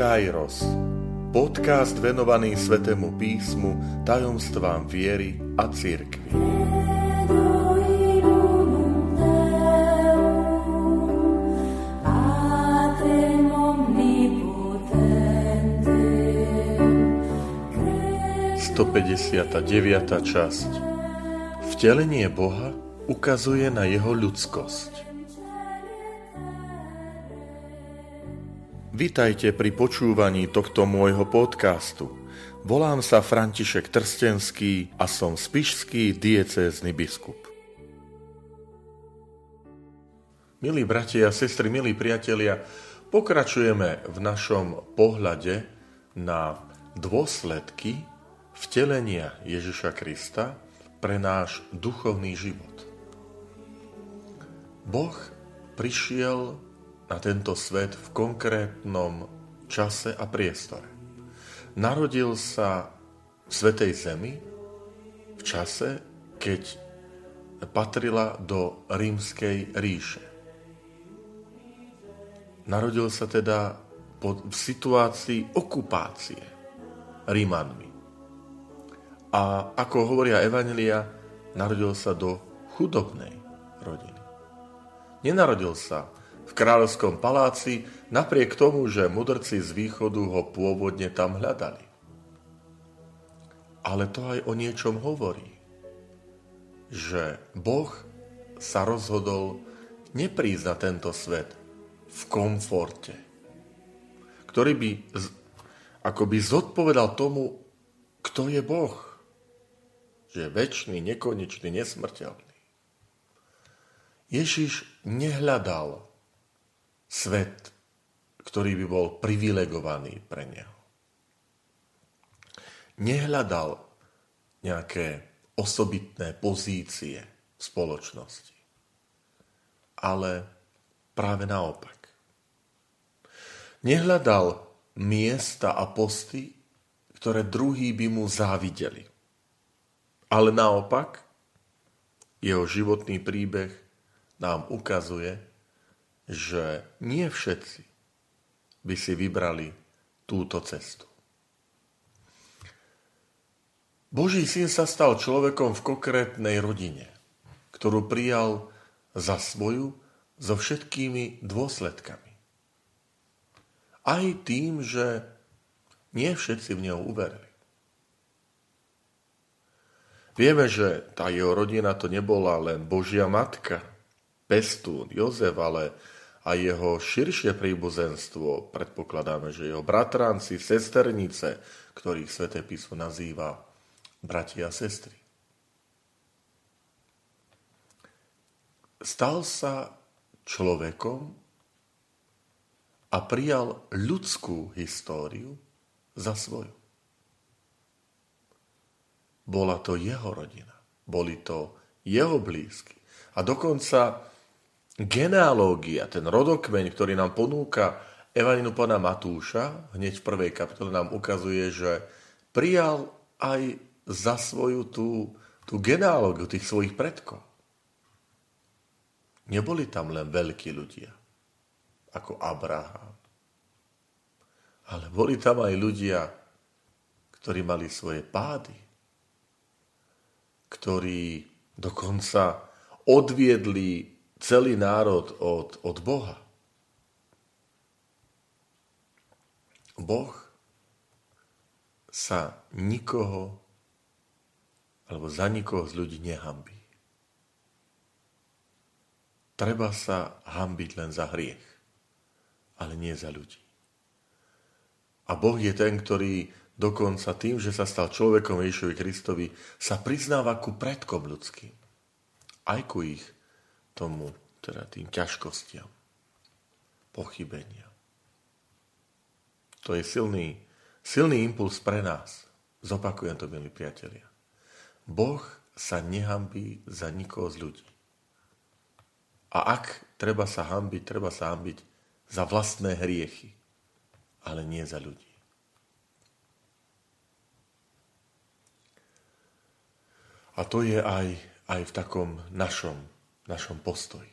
Kairos. Podcast venovaný Svetému písmu, tajomstvám viery a církvy. časť Vtelenie Boha ukazuje na jeho ľudskosť. Vitajte pri počúvaní tohto môjho podcastu. Volám sa František Trstenský a som spišský diecézny biskup. Milí bratia a sestry, milí priatelia, pokračujeme v našom pohľade na dôsledky vtelenia Ježiša Krista pre náš duchovný život. Boh prišiel na tento svet v konkrétnom čase a priestore. Narodil sa v Svetej Zemi v čase, keď patrila do rímskej ríše. Narodil sa teda v situácii okupácie Rímanmi. A ako hovoria Evangelia, narodil sa do chudobnej rodiny. Nenarodil sa v kráľovskom paláci, napriek tomu, že mudrci z východu ho pôvodne tam hľadali. Ale to aj o niečom hovorí, že Boh sa rozhodol neprísť na tento svet v komforte, ktorý by akoby zodpovedal tomu, kto je Boh, že je väčší, nekonečný, nesmrteľný. Ježiš nehľadal svet, ktorý by bol privilegovaný pre neho. Nehľadal nejaké osobitné pozície v spoločnosti, ale práve naopak. Nehľadal miesta a posty, ktoré druhí by mu závideli. Ale naopak, jeho životný príbeh nám ukazuje, že nie všetci by si vybrali túto cestu. Boží syn sa stal človekom v konkrétnej rodine, ktorú prijal za svoju so všetkými dôsledkami. Aj tým, že nie všetci v neho uverili. Vieme, že tá jeho rodina to nebola len Božia matka, pestún, Jozef, ale a jeho širšie príbuzenstvo, predpokladáme, že jeho bratranci, sesternice, ktorých sväté písmo nazýva bratia a sestry. Stal sa človekom a prijal ľudskú históriu za svoju. Bola to jeho rodina, boli to jeho blízky. A dokonca genealógia, ten rodokmeň, ktorý nám ponúka Evaninu pána Matúša, hneď v prvej kapitole nám ukazuje, že prijal aj za svoju tú, tú genealógiu tých svojich predkov. Neboli tam len veľkí ľudia, ako Abraham. Ale boli tam aj ľudia, ktorí mali svoje pády, ktorí dokonca odviedli celý národ od, od Boha. Boh sa nikoho alebo za nikoho z ľudí nehambí. Treba sa hambiť len za hriech, ale nie za ľudí. A Boh je ten, ktorý dokonca tým, že sa stal človekom Ježišovi Kristovi, sa priznáva ku predkom ľudským. Aj ku ich tomu, teda tým ťažkostiam, pochybenia. To je silný, silný impuls pre nás. Zopakujem to, milí priatelia. Boh sa nehambí za nikoho z ľudí. A ak treba sa hambiť, treba sa hambiť za vlastné hriechy, ale nie za ľudí. A to je aj, aj v takom našom našom postoji.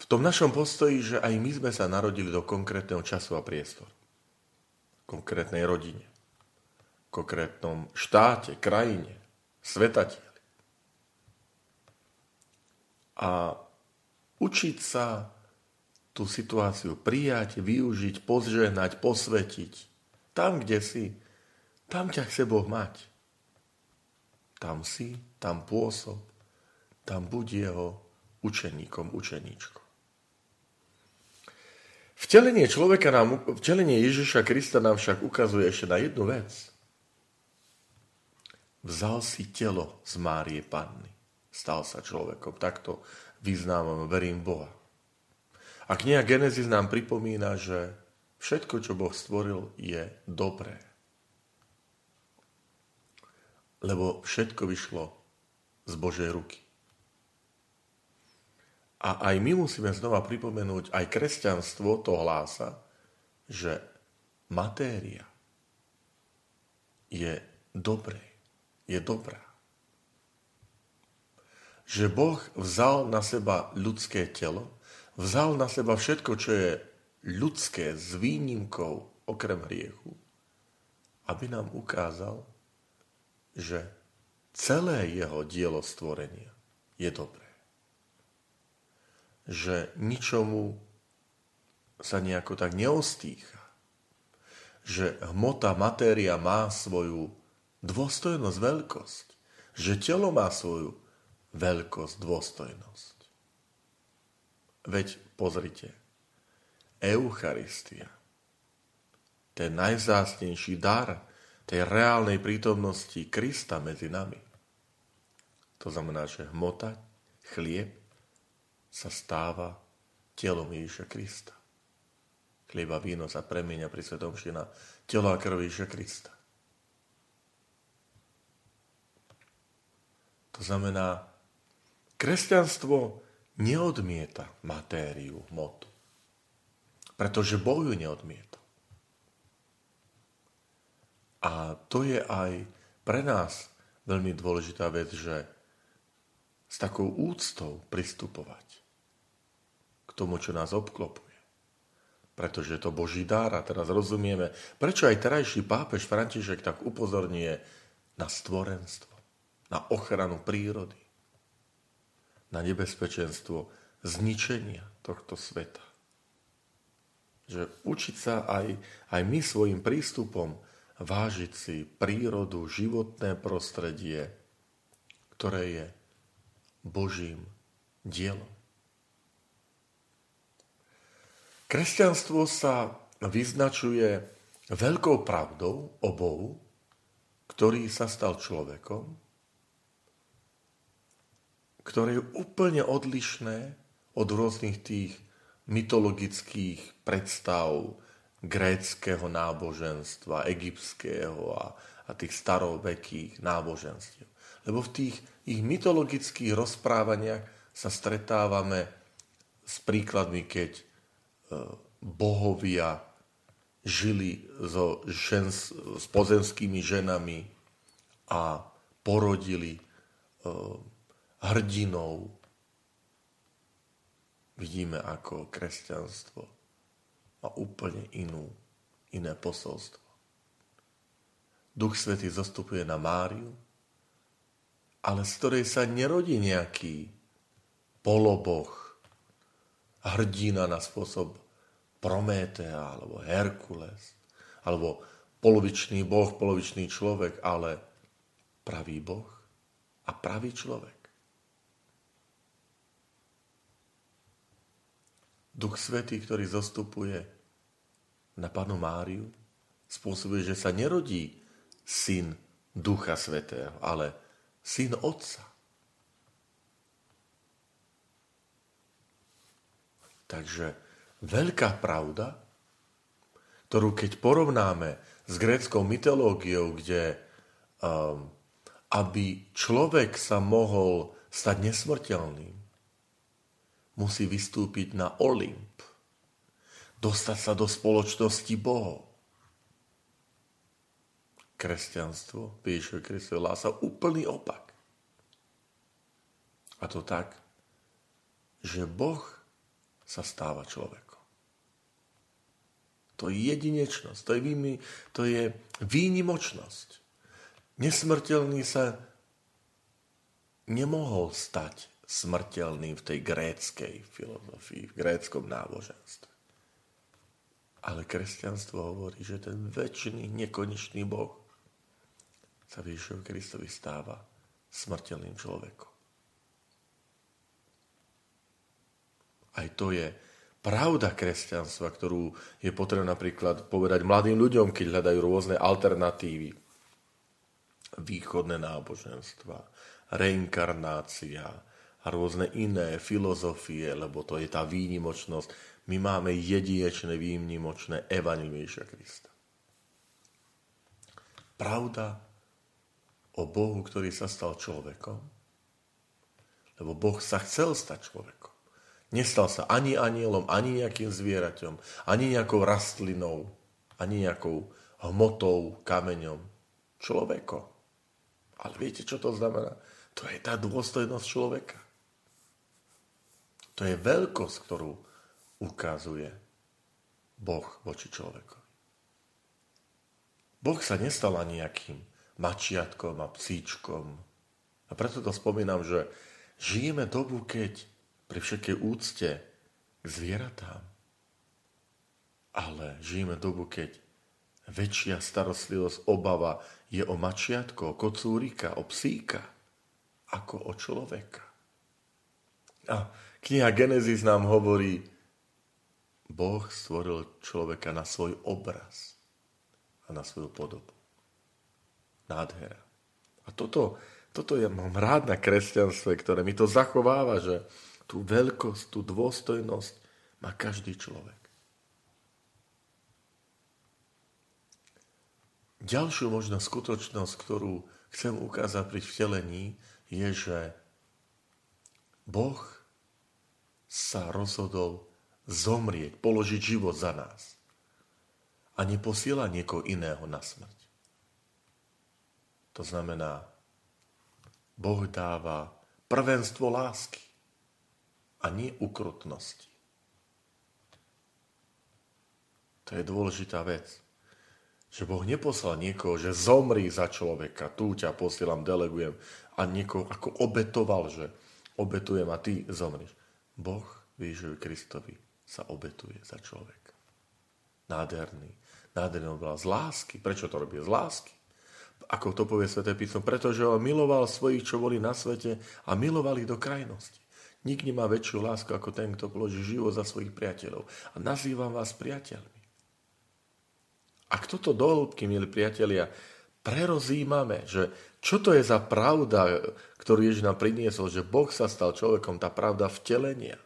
V tom našom postoji, že aj my sme sa narodili do konkrétneho času a priestoru. Konkrétnej rodine. Konkrétnom štáte, krajine, svetateľi. A učiť sa tú situáciu prijať, využiť, pozženať, posvetiť. Tam, kde si, tam ťa chce Boh mať. Tam si, tam pôsob, tam buď jeho učeníkom, učeníčkom. Vtelenie človeka nám, vtelenie Ježiša Krista nám však ukazuje ešte na jednu vec. Vzal si telo z Márie Panny. Stal sa človekom. Takto vyznávam, verím Boha. A kniha Genesis nám pripomína, že všetko, čo Boh stvoril, je dobré. Lebo všetko vyšlo z Božej ruky. A aj my musíme znova pripomenúť, aj kresťanstvo to hlása, že matéria je dobré, je dobrá. Že Boh vzal na seba ľudské telo, vzal na seba všetko, čo je ľudské s výnimkou okrem hriechu, aby nám ukázal, že celé jeho dielo stvorenia je dobré že ničomu sa nejako tak neostýcha. Že hmota, matéria má svoju dôstojnosť, veľkosť. Že telo má svoju veľkosť, dôstojnosť. Veď pozrite, Eucharistia, ten najvzácnejší dar tej reálnej prítomnosti Krista medzi nami. To znamená, že hmota, chlieb sa stáva telom Ježiša Krista. Chlieba víno sa premenia pri Svetom na telo a krv Ježiša Krista. To znamená, kresťanstvo neodmieta matériu, motu. Pretože Boh ju neodmieta. A to je aj pre nás veľmi dôležitá vec, že s takou úctou pristupovať tomu, čo nás obklopuje. Pretože je to Boží dár a teraz rozumieme, prečo aj terajší pápež František tak upozorňuje na stvorenstvo, na ochranu prírody, na nebezpečenstvo zničenia tohto sveta. Že učiť sa aj, aj my svojim prístupom vážiť si prírodu, životné prostredie, ktoré je Božím dielom. Kresťanstvo sa vyznačuje veľkou pravdou o Bohu, ktorý sa stal človekom, ktoré je úplne odlišné od rôznych tých mytologických predstav gréckého náboženstva, egyptského a, a tých starovekých náboženstiev. Lebo v tých ich mytologických rozprávaniach sa stretávame s príkladmi, keď bohovia žili so žen, s pozemskými ženami a porodili uh, hrdinou. Vidíme, ako kresťanstvo má úplne inú, iné posolstvo. Duch Svetý zostupuje na Máriu, ale z ktorej sa nerodí nejaký poloboh, hrdina na spôsob Prométea alebo Herkules alebo polovičný boh, polovičný človek, ale pravý boh a pravý človek. Duch Svetý, ktorý zostupuje na Panu Máriu, spôsobuje, že sa nerodí syn Ducha Svetého, ale syn Otca. Takže veľká pravda, ktorú keď porovnáme s gréckou mytológiou, kde um, aby človek sa mohol stať nesmrteľným, musí vystúpiť na Olymp, dostať sa do spoločnosti Bohov. Kresťanstvo, Ježišovi Kristovi lása, úplný opak. A to tak, že Boh sa stáva človekom. To je jedinečnosť, to je, vými, to je výnimočnosť. Nesmrteľný sa nemohol stať smrteľným v tej gréckej filozofii, v gréckom náboženstve. Ale kresťanstvo hovorí, že ten väčší, nekonečný Boh sa Ježišovi Kristovi stáva smrteľným človekom. Aj to je pravda kresťanstva, ktorú je potrebné napríklad povedať mladým ľuďom, keď hľadajú rôzne alternatívy. Východné náboženstva, reinkarnácia a rôzne iné filozofie, lebo to je tá výnimočnosť. My máme jedinečné, výnimočné evanilíša Krista. Pravda o Bohu, ktorý sa stal človekom, lebo Boh sa chcel stať človekom. Nestal sa ani anielom, ani nejakým zvieraťom, ani nejakou rastlinou, ani nejakou hmotou, kameňom. Človekom. Ale viete, čo to znamená? To je tá dôstojnosť človeka. To je veľkosť, ktorú ukazuje Boh voči človeku. Boh sa nestal ani nejakým mačiatkom a psíčkom. A preto to spomínam, že žijeme dobu, keď pri všetkej úcte k zvieratám. Ale žijeme dobu, keď väčšia starostlivosť, obava je o mačiatko, o kocúrika, o psíka, ako o človeka. A kniha Genesis nám hovorí, Boh stvoril človeka na svoj obraz a na svoju podobu. Nádhera. A toto, toto ja mám rád na kresťanstve, ktoré mi to zachováva, že tú veľkosť, tú dôstojnosť má každý človek. Ďalšiu možná skutočnosť, ktorú chcem ukázať pri vtelení, je, že Boh sa rozhodol zomrieť, položiť život za nás a neposiela niekoho iného na smrť. To znamená, Boh dáva prvenstvo lásky a nie ukrutnosti. To je dôležitá vec. Že Boh neposlal niekoho, že zomri za človeka, tu ťa posielam, delegujem a niekoho ako obetoval, že obetujem a ty zomriš. Boh Ježišovi Kristovi sa obetuje za človeka. Nádherný. Nádherný bol z lásky. Prečo to robí? Z lásky. Ako to povie Sveté písmo? Pretože on miloval svojich, čo boli na svete a miloval ich do krajnosti. Nik nemá väčšiu lásku ako ten, kto položí život za svojich priateľov. A nazývam vás priateľmi. Ak toto do hĺbky, milí priatelia, prerozímame, že čo to je za pravda, ktorú Ježiš nám priniesol, že Boh sa stal človekom, tá pravda vtelenia.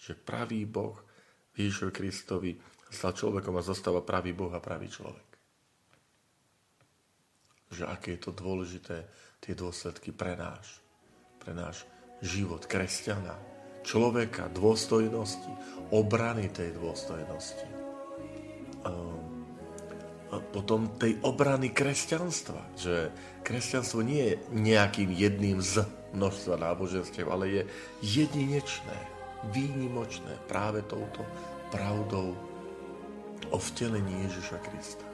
Že pravý Boh Ježišovi Kristovi stal človekom a zostáva pravý Boh a pravý človek. Že aké je to dôležité, tie dôsledky pre náš, pre náš život kresťana, človeka, dôstojnosti, obrany tej dôstojnosti. A potom tej obrany kresťanstva, že kresťanstvo nie je nejakým jedným z množstva náboženstiev, ale je jedinečné, výnimočné práve touto pravdou o vtelení Ježiša Krista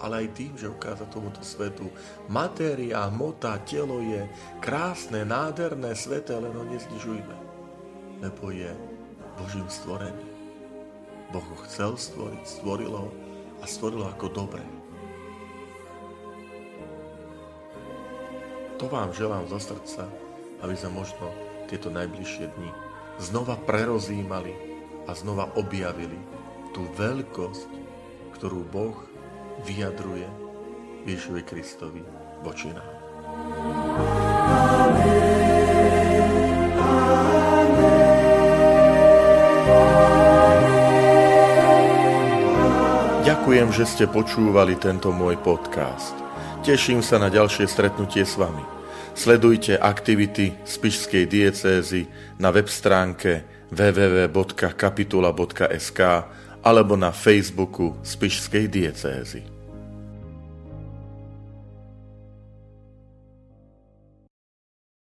ale aj tým, že ukáza tomuto svetu. Matéria, hmota, telo je krásne, nádherné, sveté, len ho neznižujme, lebo je Božím stvorením. Boh ho chcel stvoriť, stvoril ho a stvoril ho ako dobré. To vám želám zo srdca, aby sme možno tieto najbližšie dni znova prerozímali a znova objavili tú veľkosť, ktorú Boh vyjadruje Ježišovi Kristovi voči nám. Ďakujem, že ste počúvali tento môj podcast. Teším sa na ďalšie stretnutie s vami. Sledujte aktivity Spišskej diecézy na web stránke www.kapitula.sk alebo na Facebooku Spišskej diecézy.